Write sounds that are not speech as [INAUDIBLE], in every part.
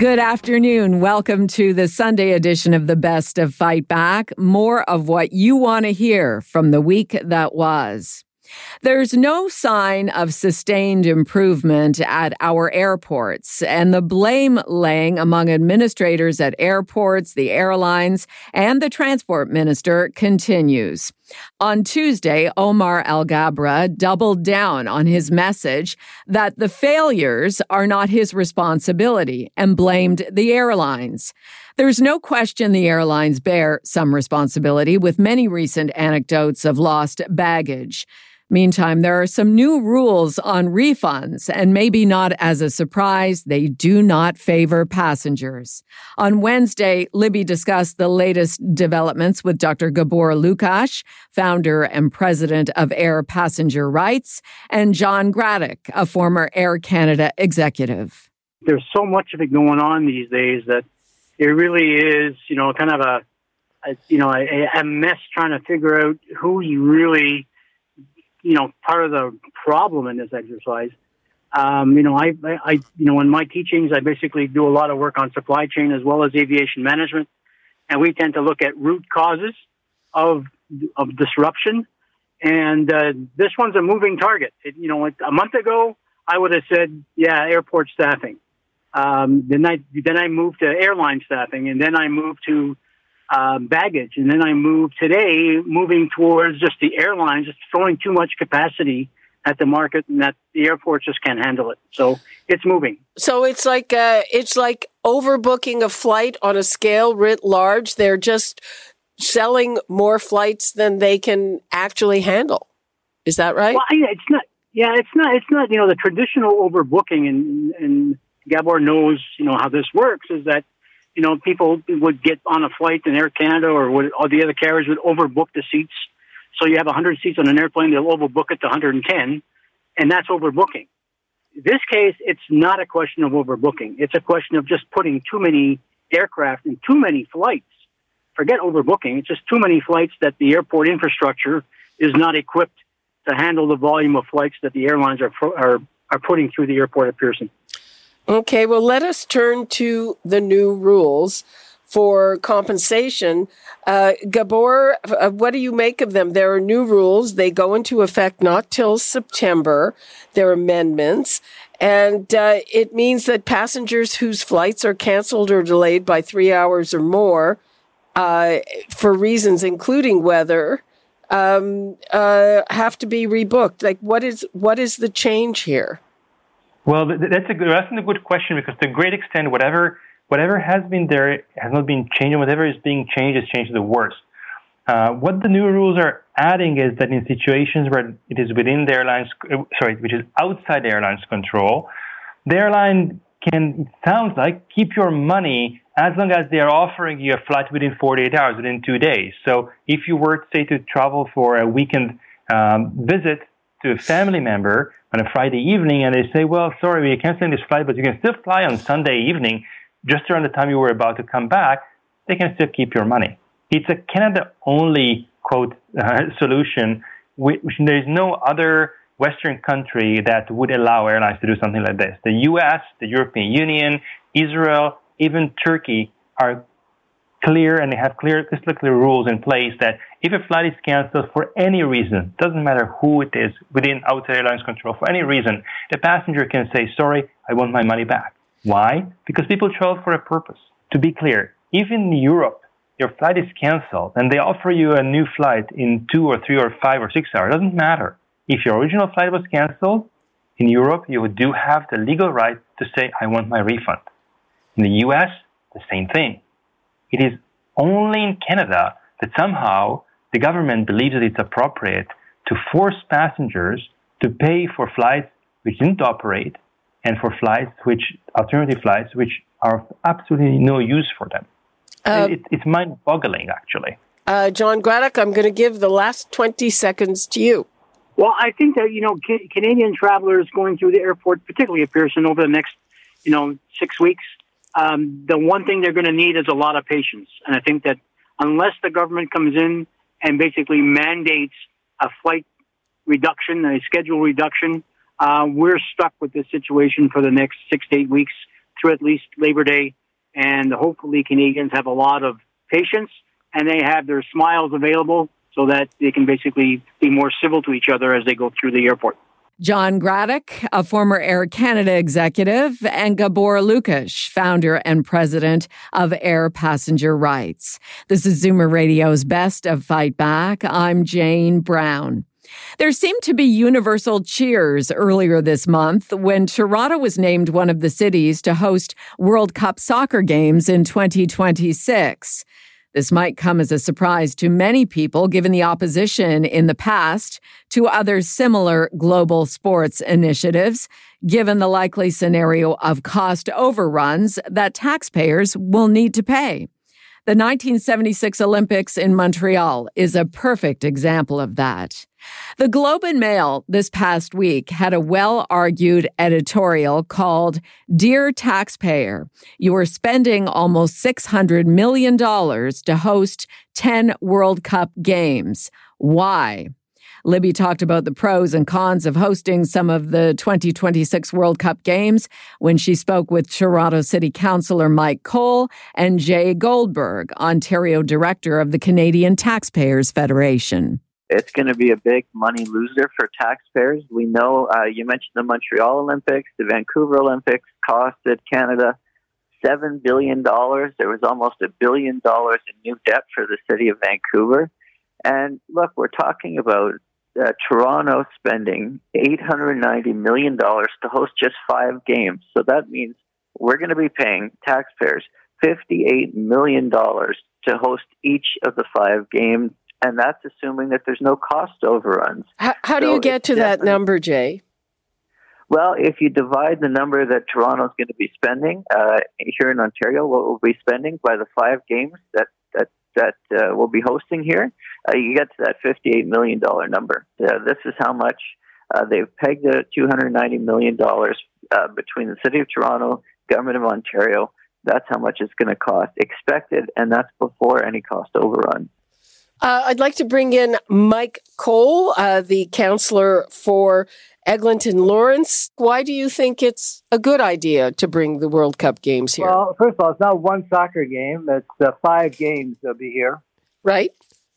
Good afternoon. Welcome to the Sunday edition of the Best of Fight Back. More of what you want to hear from the week that was. There's no sign of sustained improvement at our airports, and the blame laying among administrators at airports, the airlines, and the transport minister continues. On Tuesday, Omar Alghabra doubled down on his message that the failures are not his responsibility and blamed the airlines. There's no question the airlines bear some responsibility with many recent anecdotes of lost baggage. Meantime, there are some new rules on refunds, and maybe not as a surprise, they do not favor passengers. On Wednesday, Libby discussed the latest developments with Dr. Gabor Lukacs, founder and president of Air Passenger Rights, and John Gradek, a former Air Canada executive. There's so much of it going on these days that it really is, you know, kind of a, a you know, a, a mess trying to figure out who you really you know, part of the problem in this exercise. Um, you know, I, I, you know, in my teachings, I basically do a lot of work on supply chain as well as aviation management, and we tend to look at root causes of of disruption. And uh, this one's a moving target. It, you know, a month ago, I would have said, yeah, airport staffing. Um, then I then I moved to airline staffing, and then I moved to uh, baggage. And then I moved today, moving towards just the airlines, just throwing too much capacity at the market, and that the airports just can't handle it. So it's moving. So it's like uh, it's like overbooking a flight on a scale writ large. They're just selling more flights than they can actually handle. Is that right? Well, yeah, it's not. Yeah, it's not. It's not. You know, the traditional overbooking, and and Gabor knows. You know how this works. Is that you know, people would get on a flight in Air Canada or, would, or the other carriers would overbook the seats. So you have 100 seats on an airplane, they'll overbook it to 110, and that's overbooking. In this case, it's not a question of overbooking. It's a question of just putting too many aircraft in too many flights. Forget overbooking. It's just too many flights that the airport infrastructure is not equipped to handle the volume of flights that the airlines are, are, are putting through the airport at Pearson. Okay, well, let us turn to the new rules for compensation. Uh, Gabor, uh, what do you make of them? There are new rules. They go into effect not till September. There are amendments. And uh, it means that passengers whose flights are canceled or delayed by three hours or more uh, for reasons including weather um, uh, have to be rebooked. Like, what is what is the change here? Well, that's a good, that's a good question because to a great extent, whatever whatever has been there has not been changed, and whatever is being changed is changed to the worse. Uh, what the new rules are adding is that in situations where it is within the airline's, sorry, which is outside the airline's control, the airline can, it sounds like, keep your money as long as they are offering you a flight within 48 hours, within two days. So if you were, say, to travel for a weekend um, visit to a family member, on a Friday evening and they say, well, sorry, we're canceling this flight, but you can still fly on Sunday evening just around the time you were about to come back, they can still keep your money. It's a Canada only quote uh, [LAUGHS] solution, which, which there is no other Western country that would allow airlines to do something like this. The US, the European Union, Israel, even Turkey are clear and they have clear, crystal clear rules in place that if a flight is canceled for any reason, doesn't matter who it is, within outside airlines control, for any reason, the passenger can say, sorry, I want my money back. Why? Because people travel for a purpose. To be clear, if in Europe your flight is canceled and they offer you a new flight in two or three or five or six hours, doesn't matter. If your original flight was canceled, in Europe, you would do have the legal right to say, I want my refund. In the US, the same thing. It is only in Canada that somehow the government believes that it's appropriate to force passengers to pay for flights which didn't operate and for flights which alternative flights which are absolutely no use for them. Uh, it, it's mind-boggling, actually. Uh, John Gradek, I'm going to give the last 20 seconds to you. Well, I think that you know ca- Canadian travelers going through the airport, particularly at Pearson, over the next you know six weeks, um, the one thing they're going to need is a lot of patience. And I think that unless the government comes in and basically mandates a flight reduction, a schedule reduction, uh, we're stuck with this situation for the next six to eight weeks through at least Labor Day. And hopefully, Canadians have a lot of patience and they have their smiles available so that they can basically be more civil to each other as they go through the airport. John Gradek, a former Air Canada executive, and Gabor Lukacs, founder and president of Air Passenger Rights. This is Zoomer Radio's Best of Fight Back. I'm Jane Brown. There seemed to be universal cheers earlier this month when Toronto was named one of the cities to host World Cup soccer games in 2026. This might come as a surprise to many people given the opposition in the past to other similar global sports initiatives, given the likely scenario of cost overruns that taxpayers will need to pay. The 1976 Olympics in Montreal is a perfect example of that. The Globe and Mail this past week had a well argued editorial called Dear Taxpayer, you are spending almost $600 million to host 10 World Cup games. Why? Libby talked about the pros and cons of hosting some of the 2026 World Cup games when she spoke with Toronto City Councillor Mike Colle and Jay Goldberg, Ontario Director of the Canadian Taxpayers Federation it's going to be a big money loser for taxpayers. We know uh, you mentioned the Montreal Olympics, the Vancouver Olympics costed Canada seven billion dollars. There was almost a billion dollars in new debt for the city of Vancouver. And look, we're talking about uh, Toronto spending eight hundred ninety million dollars to host just five games. So that means we're going to be paying taxpayers fifty-eight million dollars to host each of the five games and that's assuming that there's no cost overruns. How, how so do you get to that number, Jay? Well, if you divide the number that Toronto is going to be spending uh, here in Ontario, what we'll be spending by the five games that that uh, we'll be hosting here, uh, you get to that fifty-eight million dollar number. Uh, this is how much uh, they've pegged at two hundred ninety million dollars uh, between the City of Toronto, Government of Ontario. That's how much it's going to cost expected, and that's before any cost overrun. Uh, I'd like to bring in Mike Colle, the councillor for Eglinton Lawrence. Why do you think it's a good idea to bring the World Cup games here? Well, first of all, it's not one soccer game, it's uh, five games that'll be here. Right.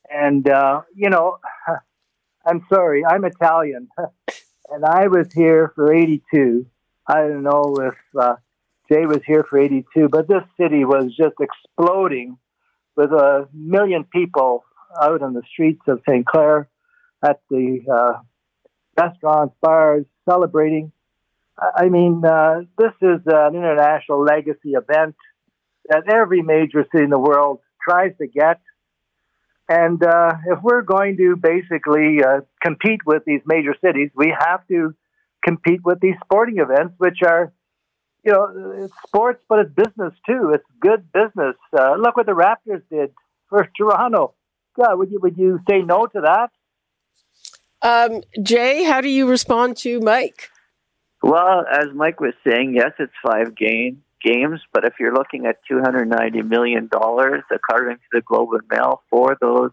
And, uh, you know, [LAUGHS] I'm sorry, I'm Italian. [LAUGHS] and I was here for 82. I don't know if uh, Jay was here for 82, but this city was just exploding with a million people out on the streets of St. Clair at the uh, restaurants, bars, celebrating. I mean, uh, this is an international legacy event that every major city in the world tries to get. And uh, if we're going to basically uh, compete with these major cities, we have to compete with these sporting events, which are, you know, it's sports, but it's business too. It's good business. Uh, look what the Raptors did for Toronto. God, would you would you say no to that? Um, Jay, how do you respond to Mike? Well, as Mike was saying, yes, it's five game, games, but if you're looking at $290 million, according to the Globe and Mail, for those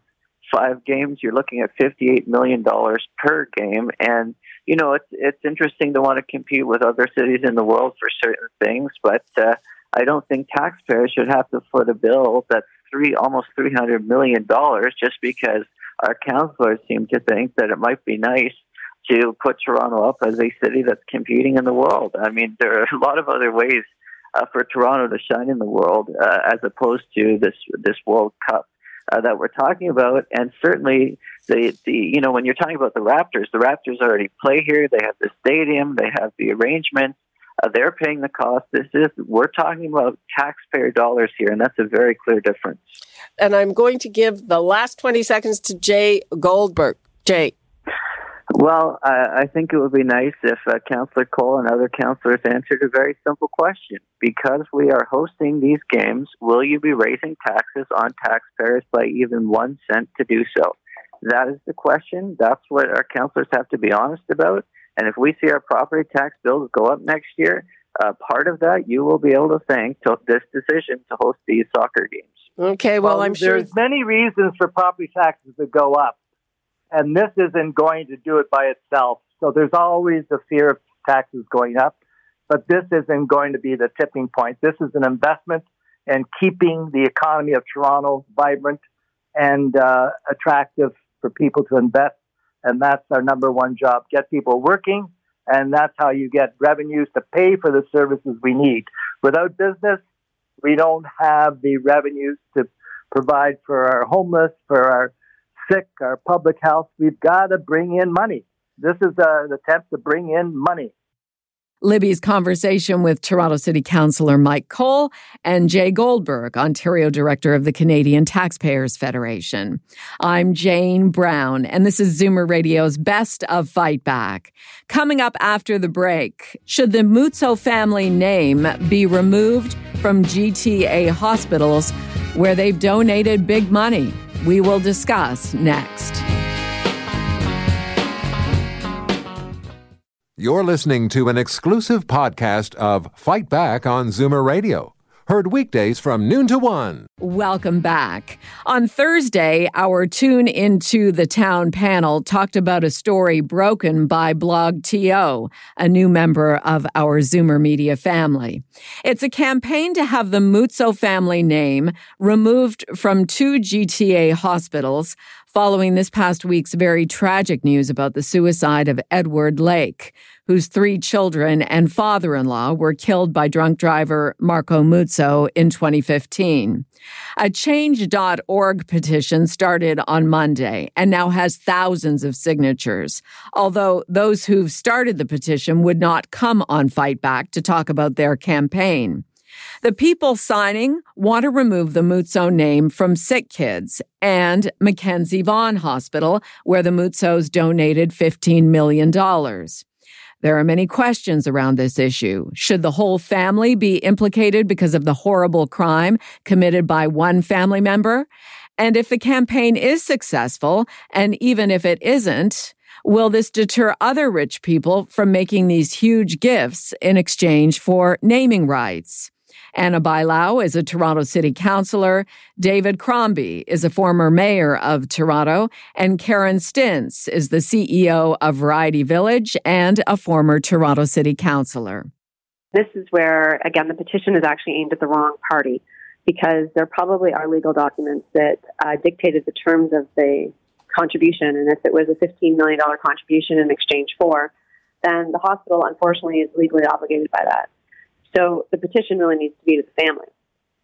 five games, you're looking at $58 million per game. And, you know, it's, it's interesting to want to compete with other cities in the world for certain things, but uh, I don't think taxpayers should have to foot a bill that's three almost three hundred million dollars just because our councillors seem to think that it might be nice to put Toronto up as a city that's competing in the world. I mean, there are a lot of other ways uh, for Toronto to shine in the world uh, as opposed to this this World Cup. Uh, that we're talking about, and certainly the the you know when you're talking about the Raptors, the Raptors already play here. They have the stadium, they have the arrangements, uh, they're paying the cost. This is we're talking about taxpayer dollars here, and that's a very clear difference. And I'm going to give the last 20 seconds to Jay Goldberg. Jay. Well, I, I think it would be nice if uh, Councillor Colle and other councillors answered a very simple question. Because we are hosting these games, will you be raising taxes on taxpayers by even one cent to do so? That is the question. That's what our councillors have to be honest about. And if we see our property tax bills go up next year, uh, part of that you will be able to thank to this decision to host these soccer games. Okay, well, well I'm sure there's many reasons for property taxes to go up, and this isn't going to do it by itself. So there's always the fear of taxes going up, but this isn't going to be the tipping point. This is an investment in keeping the economy of Toronto vibrant and uh, attractive for people to invest, and that's our number one job: get people working, and that's how you get revenues to pay for the services we need. Without business, we don't have the revenues to provide for our homeless, for our sick, our public health. We've got to bring in money. This is uh, an attempt to bring in money. Libby's conversation with Toronto City Councillor Mike Colle and Jay Goldberg, Ontario Director of the Canadian Taxpayers Federation. I'm Jane Brown, and this is Zoomer Radio's Best of Fight Back. Coming up after the break, should the Muzzo family name be removed from GTA hospitals where they've donated big money? We will discuss next. You're listening to an exclusive podcast of Fight Back on Zoomer Radio. Heard weekdays from noon to one. Welcome back. On Thursday, our Tune Into the Town panel talked about a story broken by Blog TO, a new member of our Zoomer Media family. It's a campaign to have the Muzzo family name removed from two GTA hospitals following this past week's very tragic news about the suicide of Edward Lake, whose three children and father in law were killed by drunk driver Marco Muzzo in 2015. A change.org petition started on Monday and now has thousands of signatures, although those who've started the petition would not come on Fight Back to talk about their campaign. The people signing want to remove the Muzzo name from Sick Kids and Mackenzie Vaughan Hospital, where the Muzzos donated $15 million. There are many questions around this issue. Should the whole family be implicated because of the horrible crime committed by one family member? And if the campaign is successful, and even if it isn't, will this deter other rich people from making these huge gifts in exchange for naming rights? Ana Bailão is a Toronto City Councillor. David Crombie is a former mayor of Toronto. And Karen Stintz is the CEO of Variety Village and a former Toronto City Councillor. This is where, again, the petition is actually aimed at the wrong party because there probably are legal documents that uh, dictated the terms of the contribution. And if it was a $15 million contribution in exchange for, then the hospital, unfortunately, is legally obligated by that. So the petition really needs to be to the family.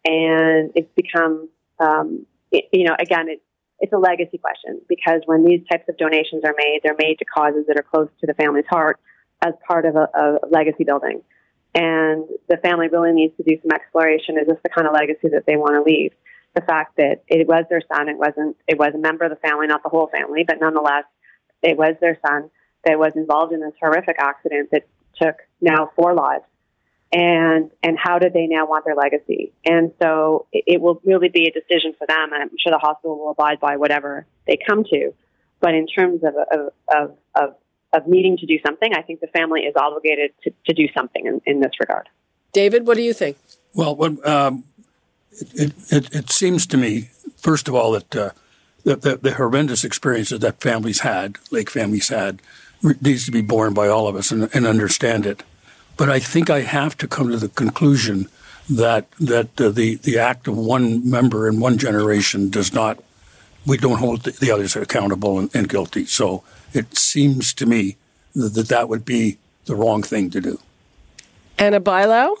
And it's become, um, it, you know, again, it, it's a legacy question because when these types of donations are made, they're made to causes that are close to the family's heart as part of a, a legacy building. And the family really needs to do some exploration. Is this the kind of legacy that they want to leave? The fact that it was their son, it wasn't, it was a member of the family, not the whole family, but nonetheless, it was their son that was involved in this horrific accident that took now four lives and and how do they now want their legacy? And so it, it, will really be a decision for them. And I'm sure the hospital will abide by whatever they come to. But in terms of of of, of, of needing to do something, I think the family is obligated to, to do something in, in this regard. David, what do you think? Well, um, it, it, it, seems to me, first of all, that, uh, that the, the horrendous experiences that families had, Lake families had, needs to be borne by all of us and, and understand it. But I think I have to come to the conclusion that that uh, the the act of one member in one generation does not we don't hold the others accountable and, and guilty. So it seems to me that, that that would be the wrong thing to do. Ana Bailão?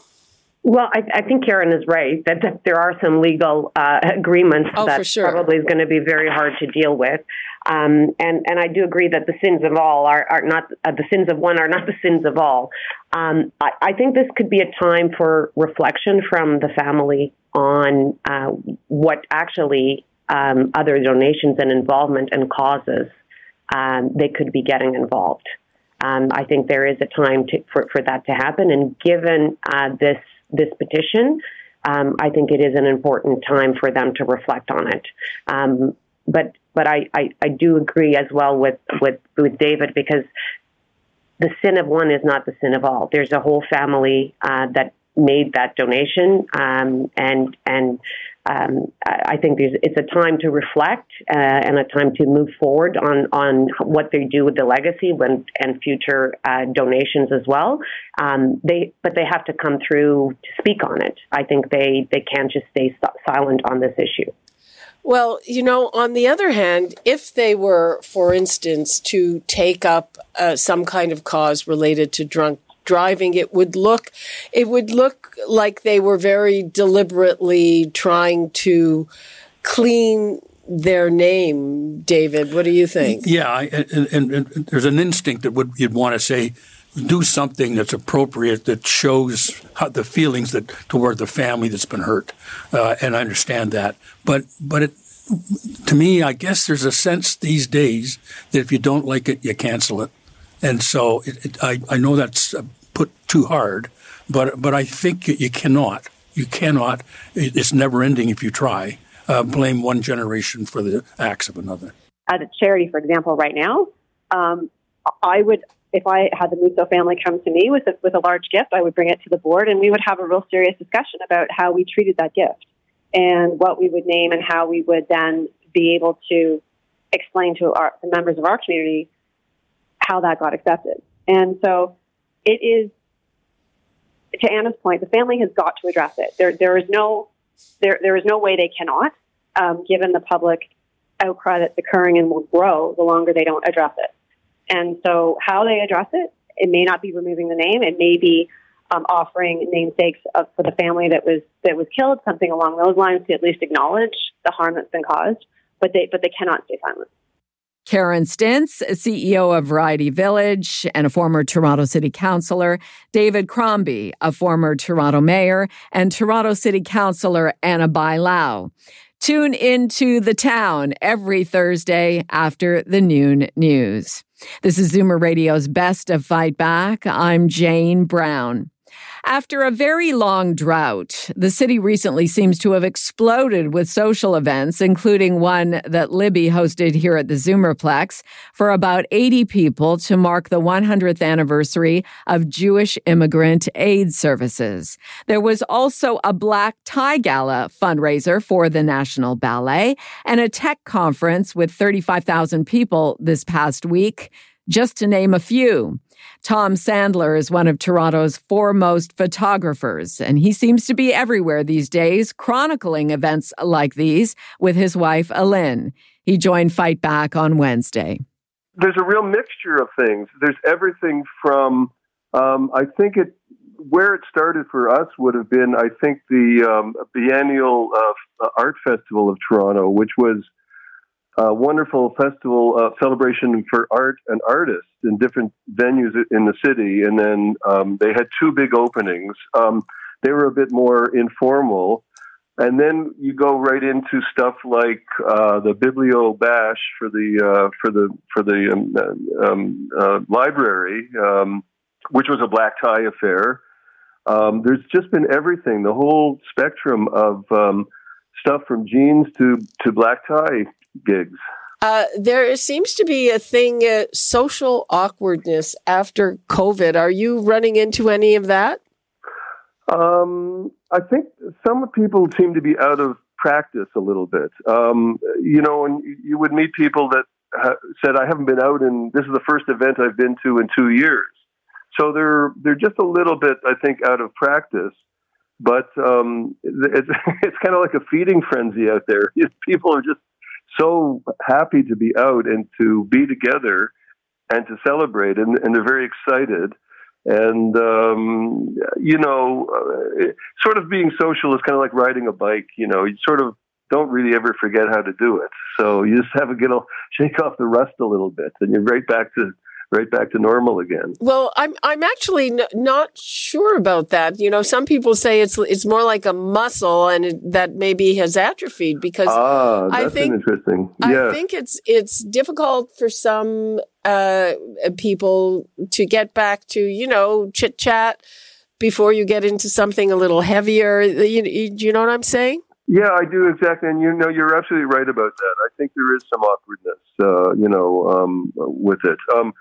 Well, I, I, think Karen is right that, that there are some legal uh, agreements oh, that sure. probably is going to be very hard to deal with. Um, and and I do agree that the sins of all are, are not uh, the sins of one are not the sins of all. Um, I, I, think this could be a time for reflection from the family on uh, what actually um, other donations and involvement and causes um, they could be getting involved. Um, I think there is a time to, for, for that to happen. And given uh, this this petition, um, I think it is an important time for them to reflect on it. Um, but but I, I, I, do agree as well with, with, with David because the sin of one is not the sin of all. There's a whole family uh, that made that donation, um, and and um, I think it's a time to reflect uh, and a time to move forward on, on what they do with the legacy when, and future uh, donations as well. Um, they, but they have to come through to speak on it. I think they, they can't just stay silent on this issue. Well, you know, on the other hand, if they were, for instance, to take up uh, some kind of cause related to drunk driving, it would look, it would look like they were very deliberately trying to clean their name. David, what do you think? Yeah, and, and, and there's an instinct that would you'd want to say do something that's appropriate that shows how, the feelings that toward the family that's been hurt, uh, and I understand that. But but it, to me, I guess there's a sense these days that if you don't like it, you cancel it, and so it, it, I I know that's put too hard, but but I think you cannot. You cannot. It's never ending if you try. Uh, blame one generation for the acts of another. At a charity, for example, right now, um, I would, if I had the Muzzo family come to me with a, with a large gift, I would bring it to the board, and we would have a real serious discussion about how we treated that gift and what we would name and how we would then be able to explain to our, the members of our community how that got accepted. And so it is, to Ana's point, the family has got to address it. There, there is no, there, there is no way they cannot, um, given the public outcry that's occurring and will grow the longer they don't address it. And so, how they address it, it may not be removing the name. It may be um, offering namesakes of, for the family that was that was killed, something along those lines to at least acknowledge the harm that's been caused. But they but they cannot stay silent. Karen Stintz, CEO of Variety Village and a former Toronto City Councillor, David Crombie, a former Toronto Mayor, and Toronto City Councillor Ana Bailão. Tune into the town every Thursday after the noon news. This is Zoomer Radio's Best of Fight Back. I'm Jane Brown. After a very long drought, the city recently seems to have exploded with social events, including one that Libby hosted here at the Zoomerplex for about 80 people to mark the 100th anniversary of Jewish immigrant aid services. There was also a black tie gala fundraiser for the National Ballet and a tech conference with 35,000 people this past week, just to name a few. Tom Sandler is one of Toronto's foremost photographers, and he seems to be everywhere these days, chronicling events like these with his wife, Alin. He joined Fight Back on Wednesday. There's a real mixture of things. There's everything from, um, I think it, where it started for us would have been, I think, the um, biennial uh, art festival of Toronto, which was a wonderful festival uh, celebration for art and artists in different venues in the city. And then um, they had two big openings. Um, they were a bit more informal. And then you go right into stuff like uh, the Biblio Bash for the uh, for the for the um, um uh, library, um, which was a black tie affair. Um, there's just been everything, the whole spectrum of stuff from jeans to to black tie gigs. Uh, there seems to be a thing, uh, social awkwardness after COVID. Are you running into any of that? Um, I think some people seem to be out of practice a little bit. Um, you know, and you would meet people that ha- said, "I haven't been out, and this is the first event I've been to in two years." So they're they're just a little bit, I think, out of practice. But um, it's [LAUGHS] it's kind of like a feeding frenzy out there. [LAUGHS] People are just so happy to be out and to be together and to celebrate, and, and they're very excited. And um, you know, uh, sort of being social is kind of like riding a bike. You know, you sort of don't really ever forget how to do it. So you just have to get a, shake off the rust a little bit, and you're right back to right back to normal again. Well, I'm I'm actually n- not sure about that. You know, some people say it's it's more like a muscle and it, that maybe has atrophied because ah, I think interesting. I think it's it's difficult for some uh, people to get back to you know chit chat before you get into something a little heavier. You, you, do you know what I'm saying? Yeah, I do exactly, and you know, you're absolutely right about that. I think there is some awkwardness, uh, you know, um, with it. Um,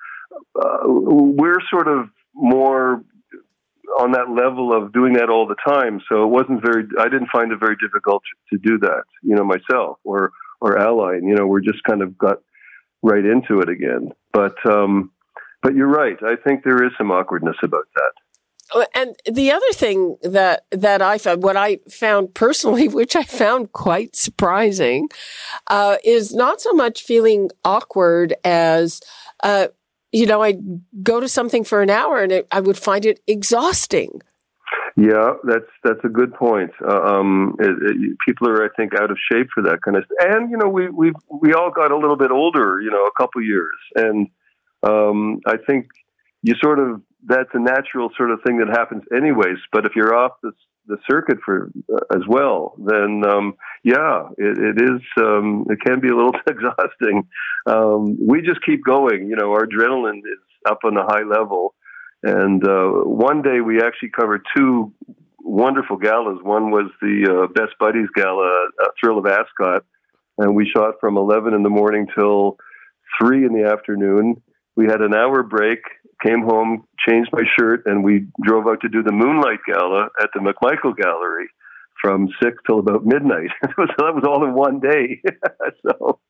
uh, we're sort of more on that level of doing that all the time, so it wasn't very. I didn't find it very difficult to do that, you know, myself or or ally. And, You know, we're just kind of got right into it again. But um, but you're right. I think there is some awkwardness about that. Oh, and the other thing that that I found, what I found personally, [LAUGHS] which I found quite surprising, uh, is not so much feeling awkward as, uh, you know, I'd go to something for an hour and it, I would find it exhausting. Yeah, that's that's a good point. Uh, um, it, it, people are, I think, out of shape for that kind of. And you know, we we we all got a little bit older, you know, a couple years, and um, I think you sort of that's a natural sort of thing that happens anyways. But if you're off the the circuit for uh, as well, then um, yeah, it, it is. Um, it can be a little [LAUGHS] exhausting. Um, we just keep going. You know, our adrenaline is up on a high level, and uh, one day we actually covered two wonderful galas. One was the uh, Best Buddies Gala, uh, Thrill of Ascot, and we shot from eleven in the morning till three in the afternoon. We had an hour break, came home, changed my shirt, and we drove out to do the Moonlight Gala at the McMichael Gallery from six till about midnight. [LAUGHS] so that was all in one day. [LAUGHS] so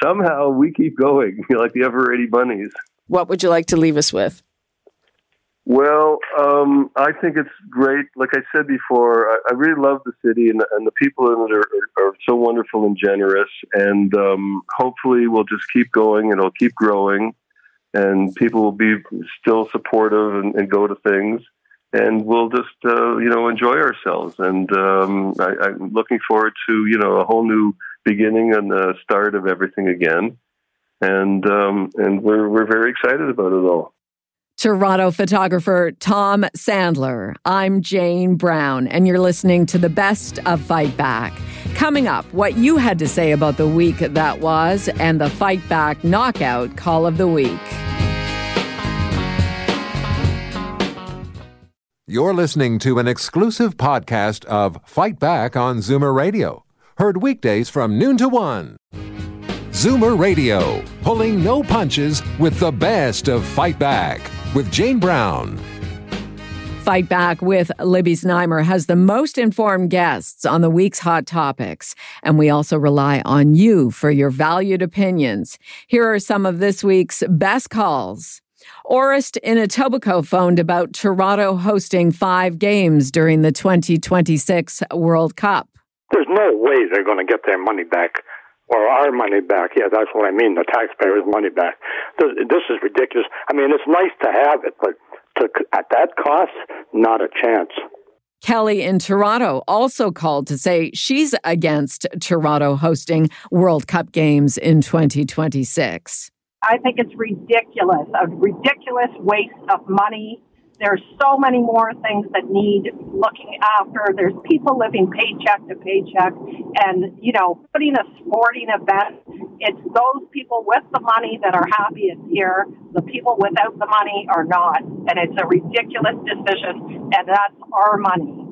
somehow we keep going, [LAUGHS] like the ever ready bunnies. What would you like to leave us with? Well, um, I think it's great. Like I said before, I, I really love the city, and, and the people in it are, are, so wonderful and generous. And um, hopefully, we'll just keep going, and it'll keep growing and people will be still supportive and, and go to things and we'll just uh, you know enjoy ourselves and um, I, am looking forward to you know a whole new beginning and the start of everything again and um, and we're we're very excited about it all Toronto photographer Tom Sandler. I'm Jane Brown, and you're listening to the best of Fight Back. Coming up, what you had to say about the week that was, and the Fight Back Knockout Call of the Week. You're listening to an exclusive podcast of Fight Back on Zoomer Radio, heard weekdays from noon to one. Zoomer Radio, pulling no punches with the best of Fight Back with Jane Brown. Fight Back with Libby Znaimer has the most informed guests on the week's hot topics. And we also rely on you for your valued opinions. Here are some of this week's best calls. Orist in Etobicoke phoned about Toronto hosting five games during the 2026 World Cup. There's no way they're going to get their money back or our money back. Yeah, that's what I mean, the taxpayers' money back. This, this is ridiculous. I mean, it's nice to have it, but to, at that cost, not a chance. Kelly in Toronto also called to say she's against Toronto hosting World Cup games in 2026. I think it's ridiculous, a ridiculous waste of money there's so many more things that need looking after. There's people living paycheck to paycheck, and you know, putting a sporting event. It's those people with the money that are happy here. The people without the money are not, and it's a ridiculous decision. And that's our money.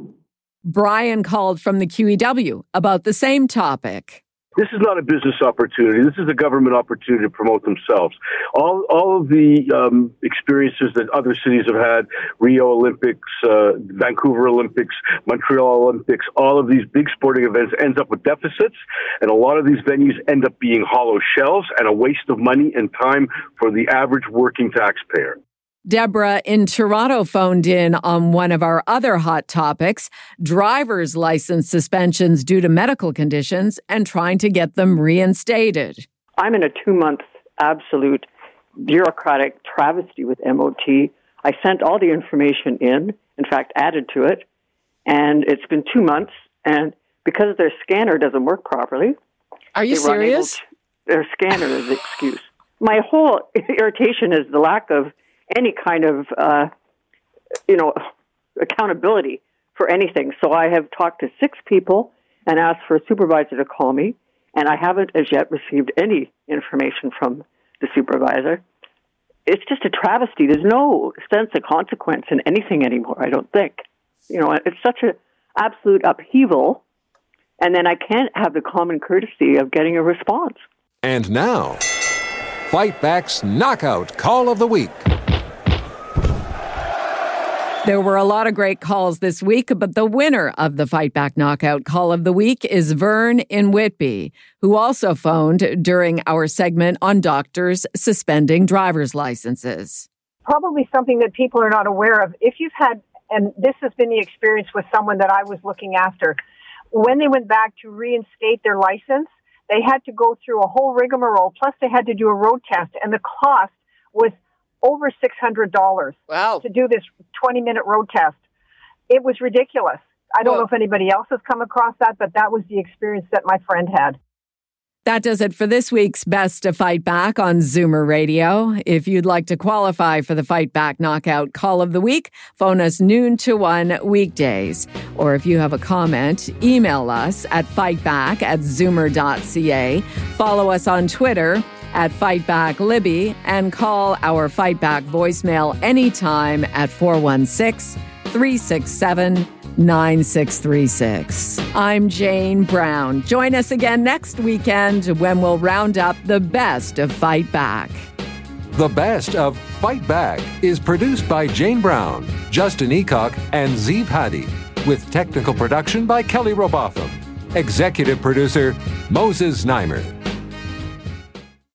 Brian called from the QEW about the same topic. This is not a business opportunity. This is a government opportunity to promote themselves. All, all of the um, experiences that other cities have had, Rio Olympics, uh, Vancouver Olympics, Montreal Olympics, all of these big sporting events ends up with deficits, and a lot of these venues end up being hollow shells and a waste of money and time for the average working taxpayer. Deborah in Toronto phoned in on one of our other hot topics driver's license suspensions due to medical conditions and trying to get them reinstated. I'm in a two month absolute bureaucratic travesty with MOT. I sent all the information in, in fact, added to it, and it's been two months. And because their scanner doesn't work properly, are you serious? To, their scanner is the excuse. my whole [LAUGHS] irritation is the lack of any kind of, uh, you know, accountability for anything. So I have talked to six people and asked for a supervisor to call me, and I haven't as yet received any information from the supervisor. It's just a travesty. There's no sense of consequence in anything anymore. I don't think. You know, it's such an absolute upheaval, and then I can't have the common courtesy of getting a response. And now, Fight Back's Knockout Call of the Week. There were a lot of great calls this week, but the winner of the Fight Back Knockout Call of the Week is Vern in Whitby, who also phoned during our segment on doctors suspending driver's licenses. Probably something that people are not aware of. If you've had, and this has been the experience with someone that I was looking after, when they went back to reinstate their license, they had to go through a whole rigmarole, plus they had to do a road test, and the cost was over $600 wow. to do this 20 minute road test. It was ridiculous. I don't Well- know if anybody else has come across that, but that was the experience that my friend had. That does it for this week's Best to Fight Back on Zoomer Radio. If you'd like to qualify for the Fight Back Knockout Call of the Week, phone us noon to one weekdays. Or if you have a comment, email us at fightback at zoomer.ca. Follow us on Twitter at FightbackLibby and call our Fight Back voicemail anytime at 416 367 9636. I'm Jane Brown. Join us again next weekend when we'll round up the best of Fight Back. The best of Fight Back is produced by Jane Brown, Justin Eacock, and Zeev Hadi, with technical production by Kelly Robotham. Executive producer Moses Znaimer.